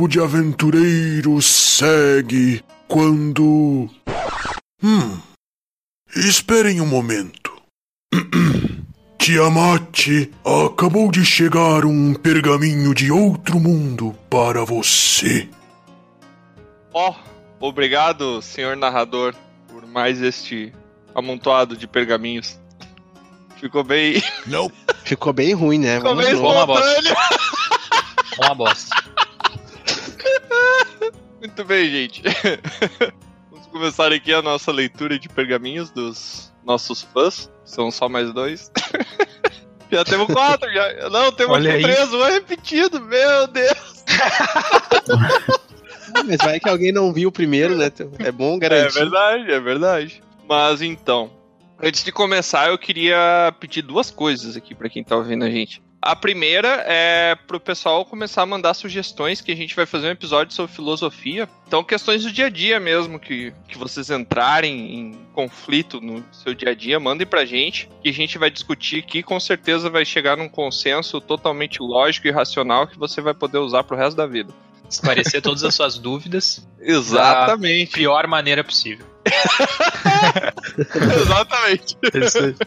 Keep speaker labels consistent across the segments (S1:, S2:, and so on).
S1: grupo de aventureiros segue quando. Hum. Esperem um momento. Tiamat, acabou de chegar um pergaminho de outro mundo para você.
S2: Ó, oh, obrigado, senhor narrador, por mais este amontoado de pergaminhos. Ficou bem.
S3: Não. Ficou bem ruim, né?
S2: Ficou bem uma bosta.
S4: uma bosta.
S2: Muito bem, gente. Vamos começar aqui a nossa leitura de pergaminhos dos nossos fãs. São só mais dois. já temos quatro, já. Não, temos Olha três, um é repetido, meu Deus.
S3: Mas vai que alguém não viu o primeiro, né? É bom garantir.
S2: É verdade, é verdade. Mas então, Antes de começar, eu queria pedir duas coisas aqui para quem tá ouvindo a gente. A primeira é pro pessoal começar a mandar sugestões que a gente vai fazer um episódio sobre filosofia. Então, questões do dia a dia mesmo, que, que vocês entrarem em conflito no seu dia a dia, mandem pra gente, que a gente vai discutir aqui. Com certeza vai chegar num consenso totalmente lógico e racional que você vai poder usar pro resto da vida.
S4: Esclarecer todas as suas dúvidas.
S2: Exatamente.
S4: Da pior maneira possível.
S2: Exatamente.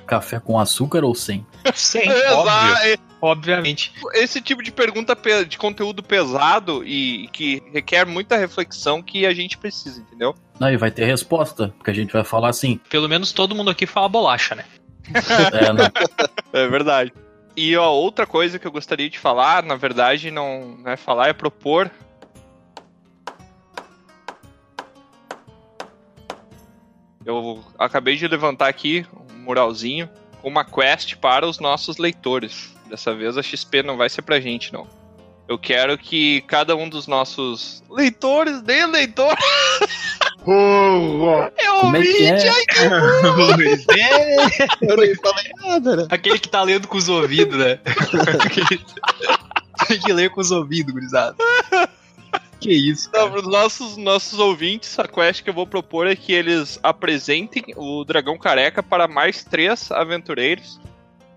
S5: Café com açúcar ou sem?
S4: Sem, óbvio. Obviamente.
S2: Esse tipo de pergunta de conteúdo pesado e que requer muita reflexão que a gente precisa, entendeu?
S5: Não, e vai ter resposta, porque a gente vai falar assim.
S4: Pelo menos todo mundo aqui fala bolacha, né?
S2: é, não. é verdade. E ó, outra coisa que eu gostaria de falar, na verdade, não, não é falar, é propor Eu acabei de levantar aqui um muralzinho com uma quest para os nossos leitores. Dessa vez a XP não vai ser pra gente, não. Eu quero que cada um dos nossos leitores, nem leitor.
S4: é ouvinte, é? ai que é. Eu não falei nada, né? Aquele que tá lendo com os ouvidos, né? Tem que ler com os ouvidos, gurizada. Que isso?
S2: Para os nossos, nossos ouvintes, a quest que eu vou propor é que eles apresentem o Dragão Careca para mais três aventureiros.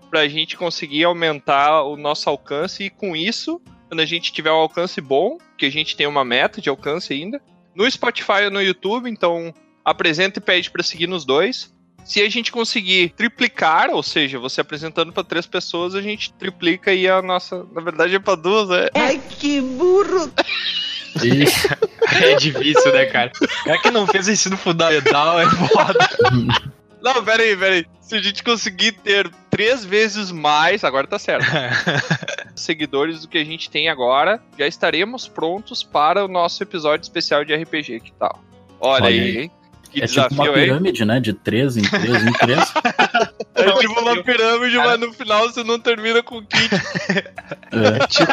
S2: Pra gente conseguir aumentar o nosso alcance e com isso, quando a gente tiver um alcance bom, que a gente tem uma meta de alcance ainda, no Spotify ou no YouTube, então apresenta e pede para seguir nos dois. Se a gente conseguir triplicar, ou seja, você apresentando para três pessoas, a gente triplica e a nossa. Na verdade é para duas, é.
S3: Ai, que burro!
S4: é difícil, né, cara? É que não fez ensino fundamental, é foda.
S2: Não, peraí, peraí. Se a gente conseguir ter três vezes mais, agora tá certo. seguidores do que a gente tem agora, já estaremos prontos para o nosso episódio especial de RPG, que tal? Olha, Olha aí, hein?
S5: Que é desafio, tipo uma pirâmide, hein? né? De 3 em 3 em 3.
S2: É tipo uma pirâmide, mas no final você não termina com o kit.
S5: É, tipo,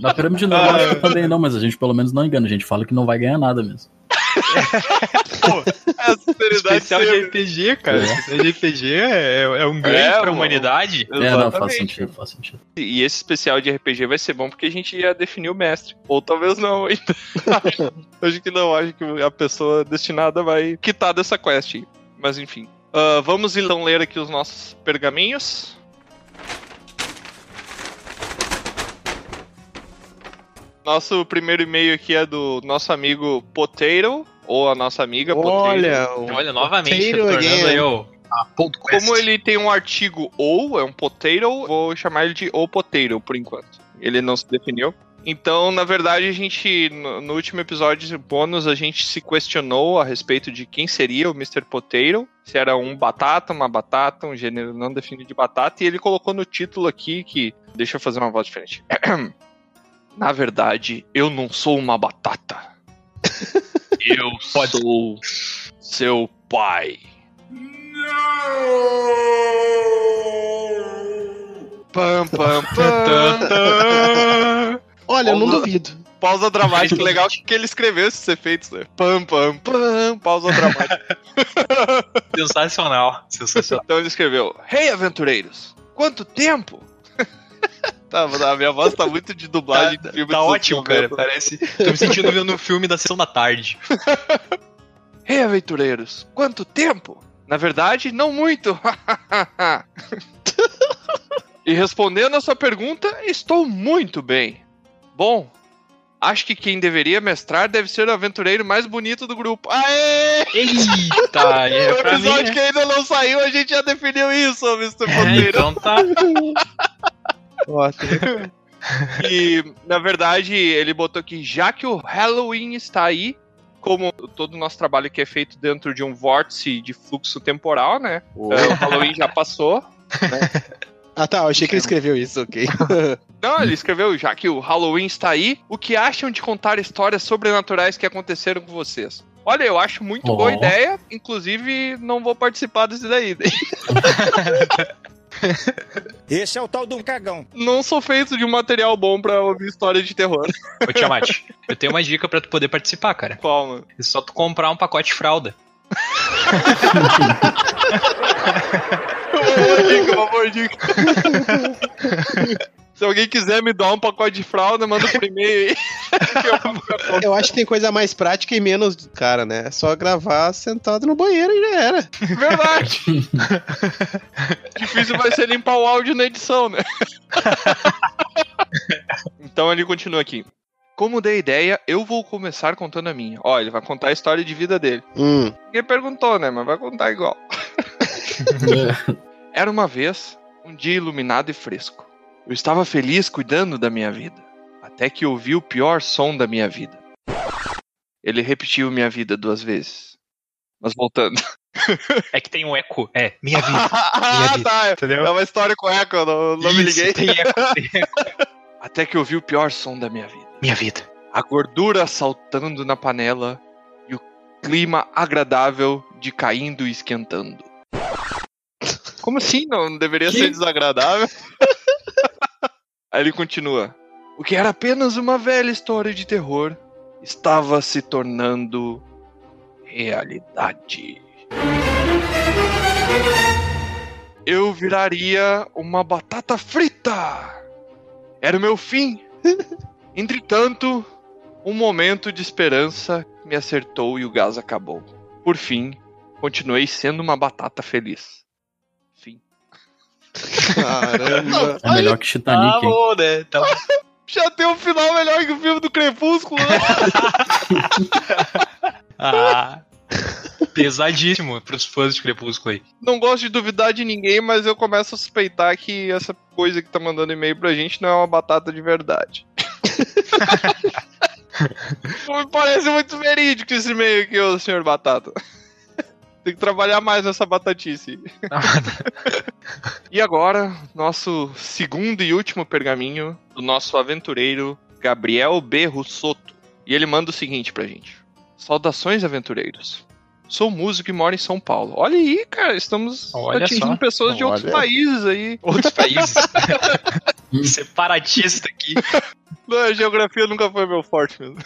S5: na pirâmide não, acho que também não, mas a gente pelo menos não engana, a gente fala que não vai ganhar nada mesmo.
S4: Pô, a especial de RPG, cara. É. Especial de RPG é, é um ganho é, pra humanidade.
S5: É, não, faz sentido, faz sentido.
S2: E esse especial de RPG vai ser bom porque a gente ia definir o mestre. Ou talvez não ainda. acho que não, acho que a pessoa destinada vai quitar dessa quest. Mas enfim. Uh, vamos então ler aqui os nossos pergaminhos. Nosso primeiro e-mail aqui é do nosso amigo Potato, ou a nossa amiga
S4: Olha, Potato. Olha, novamente,
S2: tornando eu. Como ele tem um artigo ou, é um potato, vou chamar ele de ou potato por enquanto. Ele não se definiu. Então, na verdade, a gente, no, no, último episódio bônus, a gente se questionou a respeito de quem seria o Mr. Potato. Se era um batata, uma batata, um gênero não definido de batata. E ele colocou no título aqui que. Deixa eu fazer uma voz diferente. Na verdade, eu não sou uma batata. eu sou seu pai. Não! Pam, pam, pam.
S3: Olha, eu não duvido.
S2: Pausa dramática, legal que ele escreveu esses efeitos, né? Pam, pam, pam, pausa dramática.
S4: Sensacional, sensacional.
S2: Então ele escreveu: Hey, aventureiros, quanto tempo? Tá, a minha voz tá muito de dublagem
S4: tá, filme Tá ótimo, cara. Parece. Tô me sentindo vendo um filme da sessão da tarde.
S2: Ei, hey, aventureiros, quanto tempo? Na verdade, não muito. e respondendo a sua pergunta, estou muito bem. Bom, Acho que quem deveria mestrar deve ser o aventureiro mais bonito do grupo. Aê!
S4: Eita! É
S2: o episódio mim, que ainda não saiu, a gente já definiu isso, Mr.
S4: É, então tá.
S2: e, na verdade, ele botou aqui, já que o Halloween está aí, como todo o nosso trabalho que é feito dentro de um vórtice de fluxo temporal, né? Oh. o Halloween já passou. Né?
S3: Ah tá, eu achei que ele escreveu isso, ok.
S2: Não, ele escreveu, já que o Halloween está aí, o que acham de contar histórias sobrenaturais que aconteceram com vocês? Olha, eu acho muito oh. boa ideia, inclusive não vou participar desse daí.
S6: Esse é o tal do cagão.
S2: Não sou feito de um material bom pra ouvir história de terror.
S4: Ô, Tiamat, eu tenho uma dica pra tu poder participar, cara.
S2: Qual, mano?
S4: É só tu comprar um pacote de fralda.
S2: uma boa dica, uma boa dica. Se alguém quiser me dar um pacote de fralda, manda por e-mail aí.
S3: eu acho que tem coisa mais prática e menos cara, né? É só gravar sentado no banheiro e já era.
S2: Verdade. Difícil vai ser limpar o áudio na edição, né? então ele continua aqui. Como dei ideia, eu vou começar contando a minha. Ó, ele vai contar a história de vida dele.
S3: Hum.
S2: Ninguém perguntou, né? Mas vai contar igual. Era uma vez um dia iluminado e fresco. Eu estava feliz cuidando da minha vida, até que ouvi o pior som da minha vida. Ele repetiu minha vida duas vezes. Mas voltando.
S4: É que tem um eco. É, minha vida. Minha
S2: vida, tá. Entendeu? É uma história com eco, não, não Isso, me liguei. Tem eco, tem eco. Até que ouvi o pior som da minha vida.
S4: Minha vida.
S2: A gordura saltando na panela e o clima agradável de caindo e esquentando. Como assim? Não deveria que? ser desagradável? Aí ele continua. O que era apenas uma velha história de terror estava se tornando realidade. Eu viraria uma batata frita. Era o meu fim. Entretanto, um momento de esperança me acertou e o gás acabou. Por fim, continuei sendo uma batata feliz.
S3: Caramba.
S5: É melhor que Titanic.
S2: Tá bom, né? Tá Já tem um final melhor que o filme do Crepúsculo, né?
S4: ah. Pesadíssimo pros fãs de Crepúsculo aí.
S2: Não gosto de duvidar de ninguém, mas eu começo a suspeitar que essa coisa que tá mandando e-mail pra gente não é uma batata de verdade. Me parece muito verídico esse e-mail aqui, ô senhor Batata. Tem que trabalhar mais nessa batatice. e agora, nosso segundo e último pergaminho do nosso aventureiro Gabriel B. Russotto. E ele manda o seguinte pra gente: Saudações, aventureiros. Sou músico e moro em São Paulo. Olha aí, cara, estamos Olha atingindo só. pessoas de Olha. outros países aí.
S4: Outros países. Separatista aqui.
S2: Não, a geografia nunca foi meu forte mesmo.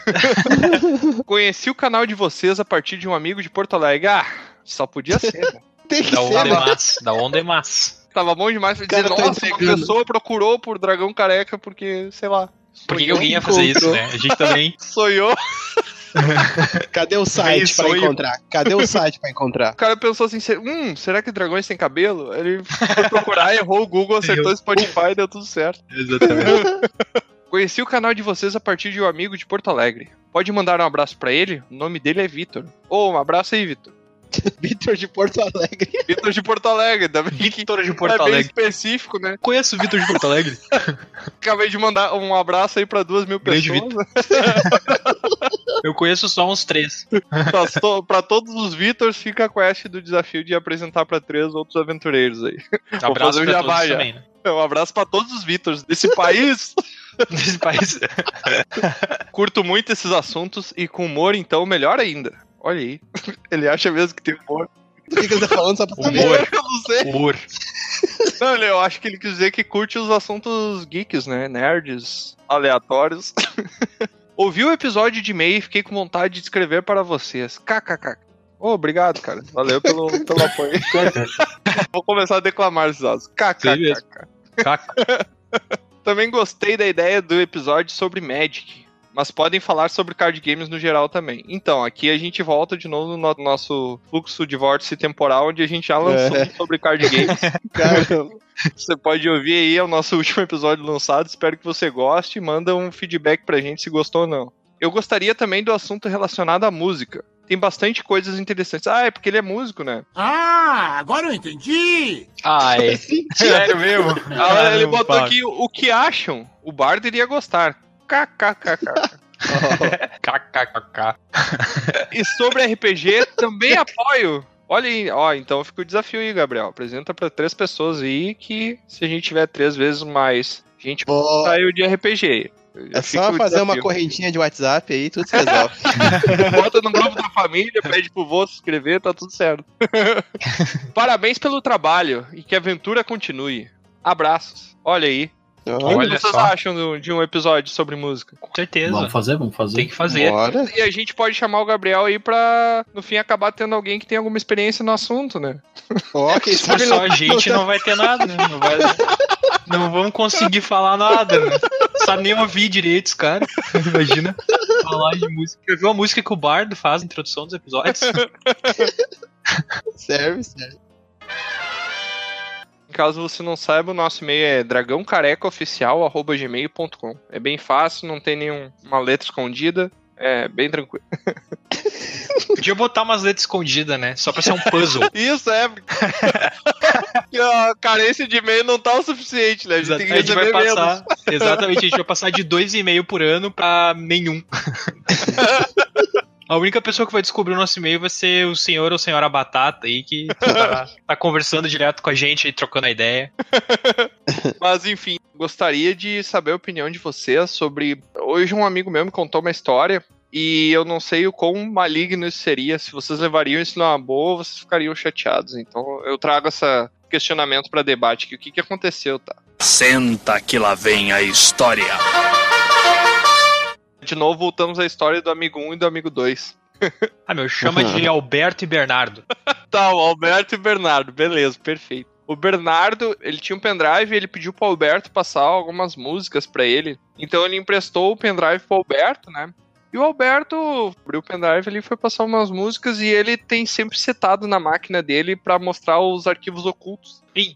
S2: Conheci o canal de vocês a partir de um amigo de Porto Alegre. Ah, só podia ser, né?
S3: Tem que
S4: da
S3: ser.
S4: Onda é massa, da onda é massa.
S2: Tava bom demais pra dizer, tá nossa, uma pessoa procurou por dragão careca porque, sei lá.
S4: Por que alguém ia fazer isso, né? A gente também.
S2: Sonhou.
S3: Cadê o site para encontrar? Cadê o site para encontrar?
S2: O cara pensou assim: hum, será que dragões têm cabelo? Ele foi procurar, errou o Google, acertou o Spotify e deu tudo certo.
S4: Exatamente.
S2: Conheci o canal de vocês a partir de um amigo de Porto Alegre. Pode mandar um abraço para ele? O nome dele é Vitor. Ô, oh, um abraço aí, Vitor.
S3: Vitor de Porto Alegre.
S2: Vitor de Porto Alegre, também.
S4: Vitor de Porto é Alegre.
S2: específico, né?
S4: Conheço o Vitor de Porto Alegre.
S2: Acabei de mandar um abraço aí pra duas mil pessoas.
S4: Eu conheço só uns três.
S2: pra, pra todos os Vitors, fica a quest do desafio de apresentar pra três outros aventureiros aí.
S4: Um abraço pra todos também, né?
S2: Um abraço pra todos os Vitors desse país.
S4: desse país.
S2: Curto muito esses assuntos e com humor, então, melhor ainda. Olha aí. Ele acha mesmo que tem humor.
S3: O que, que ele tá falando só pra
S4: saber? Humor.
S2: Eu não sei.
S4: Humor.
S2: Não, eu acho que ele quis dizer que curte os assuntos geeks, né? Nerds, aleatórios. Ouvi o episódio de e-mail e fiquei com vontade de escrever para vocês. KKK. Oh, obrigado, cara. Valeu pelo, pelo apoio. Vou começar a declamar esses áudios. KKK. Também gostei da ideia do episódio sobre Magic mas podem falar sobre card games no geral também. Então, aqui a gente volta de novo no nosso fluxo de vórtice temporal, onde a gente já lançou é. sobre card games. Você pode ouvir aí é o nosso último episódio lançado. Espero que você goste. Manda um feedback pra gente se gostou ou não. Eu gostaria também do assunto relacionado à música tem bastante coisas interessantes. Ah, é porque ele é músico, né?
S7: Ah, agora eu entendi!
S2: Ah, é. Sério mesmo? Ah, ele botou aqui o, o que acham. O Bard iria gostar. KKKK. KKKK. e sobre RPG, também apoio. Olha aí, ó, então fica o desafio aí, Gabriel. Apresenta para três pessoas aí que se a gente tiver três vezes mais gente, oh. saiu de RPG.
S3: É só fazer uma correntinha de WhatsApp aí, tudo se resolve.
S2: Bota no grupo da família, pede pro vô se inscrever, tá tudo certo. Parabéns pelo trabalho e que a aventura continue. Abraços. Olha aí. Olha o que vocês só. acham de um episódio sobre música?
S4: Com certeza.
S5: Vamos fazer, vamos fazer.
S4: Tem que fazer.
S2: Bora. E a gente pode chamar o Gabriel aí pra, no fim, acabar tendo alguém que tem alguma experiência no assunto, né?
S4: Ok, Se for só a gente, não vai ter nada, né? Não, vai, não vamos conseguir falar nada, né? Sabe nem ouvir direito os caras. Imagina. Falar de música. Já viu a música que o Bardo faz na introdução dos episódios?
S3: serve, serve.
S2: Caso você não saiba, o nosso e-mail é dragãocarecaoficial.gmail.com. É bem fácil, não tem nenhuma letra escondida. É bem tranquilo.
S4: Podia botar umas letras escondidas, né? Só pra ser um puzzle.
S2: Isso, é. a carência de e-mail não tá o suficiente, né? A gente,
S4: tem que a gente vai passar. Menos. Exatamente, a gente vai passar de dois e meio por ano pra nenhum. A única pessoa que vai descobrir o nosso e-mail vai ser o senhor ou senhora Batata aí, que tá, tá conversando direto com a gente e trocando a ideia.
S2: Mas enfim, gostaria de saber a opinião de vocês sobre. Hoje um amigo meu me contou uma história e eu não sei o quão maligno isso seria. Se vocês levariam isso numa boa, vocês ficariam chateados. Então eu trago esse questionamento para debate aqui. O que, que aconteceu, tá?
S7: Senta que lá vem a história.
S2: De novo, voltamos à história do amigo 1 e do amigo 2.
S4: ah, meu, chama de Alberto e Bernardo.
S2: tá, o Alberto e Bernardo, beleza, perfeito. O Bernardo, ele tinha um pendrive e ele pediu pro Alberto passar algumas músicas para ele. Então ele emprestou o pendrive pro Alberto, né? E o Alberto abriu o pendrive ali foi passar umas músicas e ele tem sempre setado na máquina dele para mostrar os arquivos ocultos.
S4: Ih,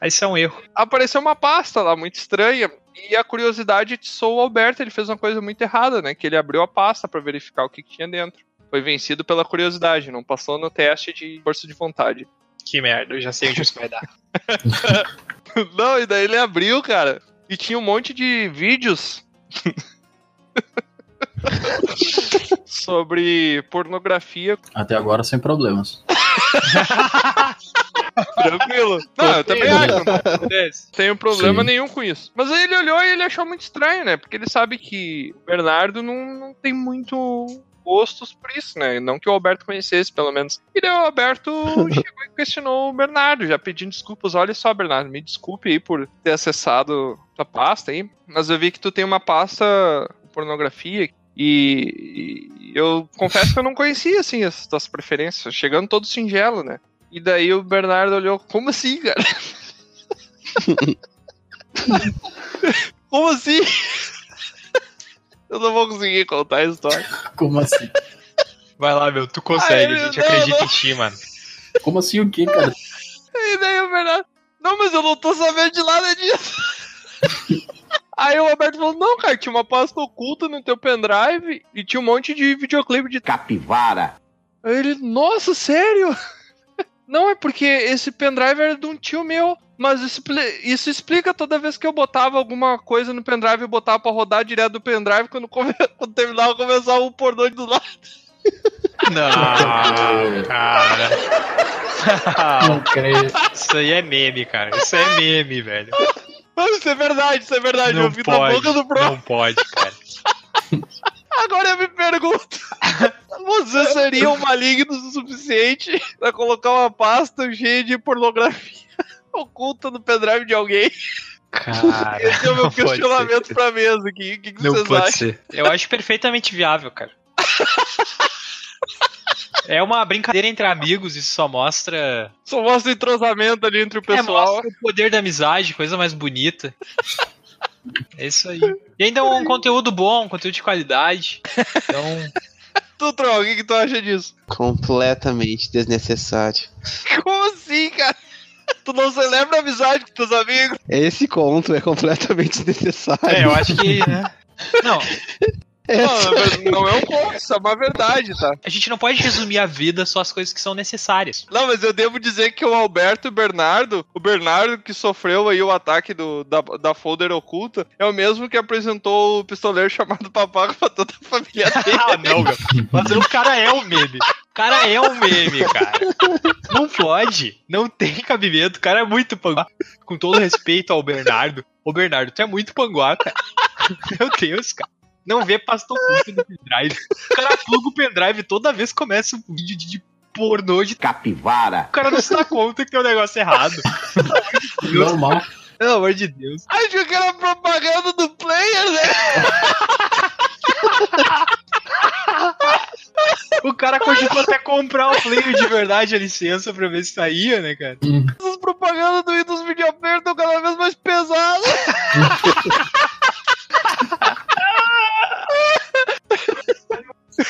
S4: Esse é um erro.
S2: Apareceu uma pasta lá muito estranha e a curiosidade atiçou o Alberto. Ele fez uma coisa muito errada, né? Que ele abriu a pasta para verificar o que, que tinha dentro. Foi vencido pela curiosidade, não passou no teste de força de vontade.
S4: Que merda, eu já sei onde isso vai dar.
S2: não, e daí ele abriu, cara. E tinha um monte de vídeos sobre pornografia.
S5: Até agora sem problemas.
S2: Tranquilo. Não, eu também acho. Não tenho problema Sim. nenhum com isso. Mas aí ele olhou e ele achou muito estranho, né? Porque ele sabe que o Bernardo não, não tem muito gostos por isso, né? Não que o Alberto conhecesse, pelo menos. E daí o Alberto chegou e questionou o Bernardo, já pedindo desculpas. Olha só, Bernardo, me desculpe aí por ter acessado a pasta aí, mas eu vi que tu tem uma pasta pornografia e, e, eu confesso que eu não conhecia, assim, as tuas preferências, chegando todo singelo, né? E daí o Bernardo olhou, como assim, cara? como assim? eu não vou conseguir contar a história.
S5: Como assim?
S4: Vai lá, meu, tu consegue, Ai, a gente não, acredita não. em ti, mano.
S5: Como assim o quê, cara?
S2: E daí o Bernardo, não, mas eu não tô sabendo de nada disso. Aí o Roberto falou: Não, cara, tinha uma pasta oculta no teu pendrive e tinha um monte de videoclipe de
S7: capivara.
S2: Aí ele, nossa, sério? Não, é porque esse pendrive era de um tio meu. Mas isso, isso, explica toda vez que eu botava alguma coisa no pendrive e botava pra rodar direto do pendrive, quando, come... quando terminava, começava o pornô do lado.
S4: Não, cara. Não creio. Isso aí é meme, cara. Isso é meme, velho.
S2: Isso é verdade, isso é verdade. Não eu vi pode, na boca do Pro.
S4: Não pode, cara.
S2: Agora eu me pergunto: você seria um maligno o suficiente pra colocar uma pasta cheia de pornografia oculta no pendrive de alguém?
S4: Cara,
S2: Esse é o meu questionamento pra mesa aqui. O que, que
S4: não
S2: vocês
S4: pode
S2: acham?
S4: Ser. Eu acho perfeitamente viável, cara. É uma brincadeira entre amigos, isso só mostra.
S2: Só mostra entrosamento ali entre o pessoal. É, mostra
S4: o poder da amizade, coisa mais bonita. É isso aí. E ainda é um conteúdo bom, um conteúdo de qualidade. Então.
S2: tu, Tron, o que, que tu acha disso?
S3: Completamente desnecessário.
S2: Como assim, cara? Tu não celebra a amizade com teus amigos?
S3: Esse conto é completamente desnecessário.
S4: É, eu acho que. Né? Não,
S2: não, não é um conto, isso é uma verdade, tá?
S4: A gente não pode resumir a vida só as coisas que são necessárias.
S2: Não, mas eu devo dizer que o Alberto e o Bernardo, o Bernardo que sofreu aí o ataque do, da, da folder oculta, é o mesmo que apresentou o pistoleiro chamado Papaco pra toda a família dele.
S4: ah, não, meu. Mas o cara é um meme. O cara é um meme, cara. Não pode. Não tem cabimento. O cara é muito panguá. Com todo respeito ao Bernardo. Ô, Bernardo, tu é muito panguá, cara. Meu Deus, cara não vê pastor no pendrive. O cara pluga o pendrive toda vez que começa um vídeo de, de pornô de
S7: capivara.
S4: O cara não se dá conta que tem um negócio errado.
S5: Normal.
S4: Pelo amor de Deus.
S2: Acho que era propaganda do player, né?
S4: O cara cogitou até comprar o player de verdade, a licença, pra ver se saía, né, cara?
S2: Hum. As propagandas do Windows Media Player estão cada vez mais pesadas.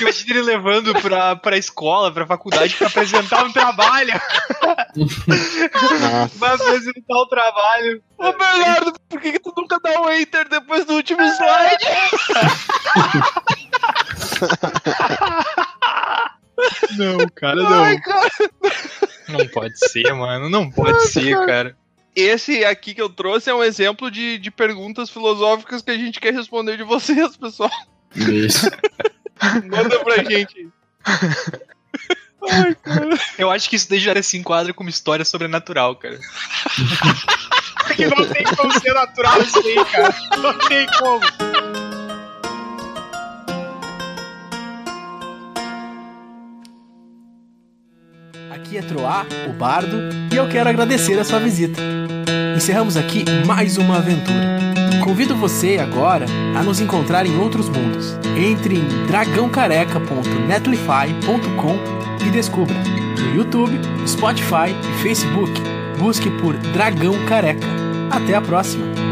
S4: Imagina ele levando pra, pra escola, pra faculdade, pra apresentar um trabalho. Vai apresentar o um trabalho.
S2: Ô Bernardo, por que, que tu nunca dá o um enter depois do último slide?
S4: não, cara, não. Ai, cara. Não pode ser, mano. Não pode Ai, ser, cara. cara
S2: esse aqui que eu trouxe é um exemplo de, de perguntas filosóficas que a gente quer responder de vocês, pessoal.
S5: Isso.
S2: Manda pra gente.
S4: Ai, cara. Eu acho que isso daí já se enquadra como história sobrenatural, cara.
S2: Porque não tem como ser natural isso aí, cara. Não tem como.
S8: Aqui é Troá, o Bardo, e eu quero agradecer a sua visita. Encerramos aqui mais uma aventura. Convido você agora a nos encontrar em outros mundos. Entre em dragãocareca.netlify.com e descubra no YouTube, Spotify e Facebook. Busque por Dragão Careca. Até a próxima!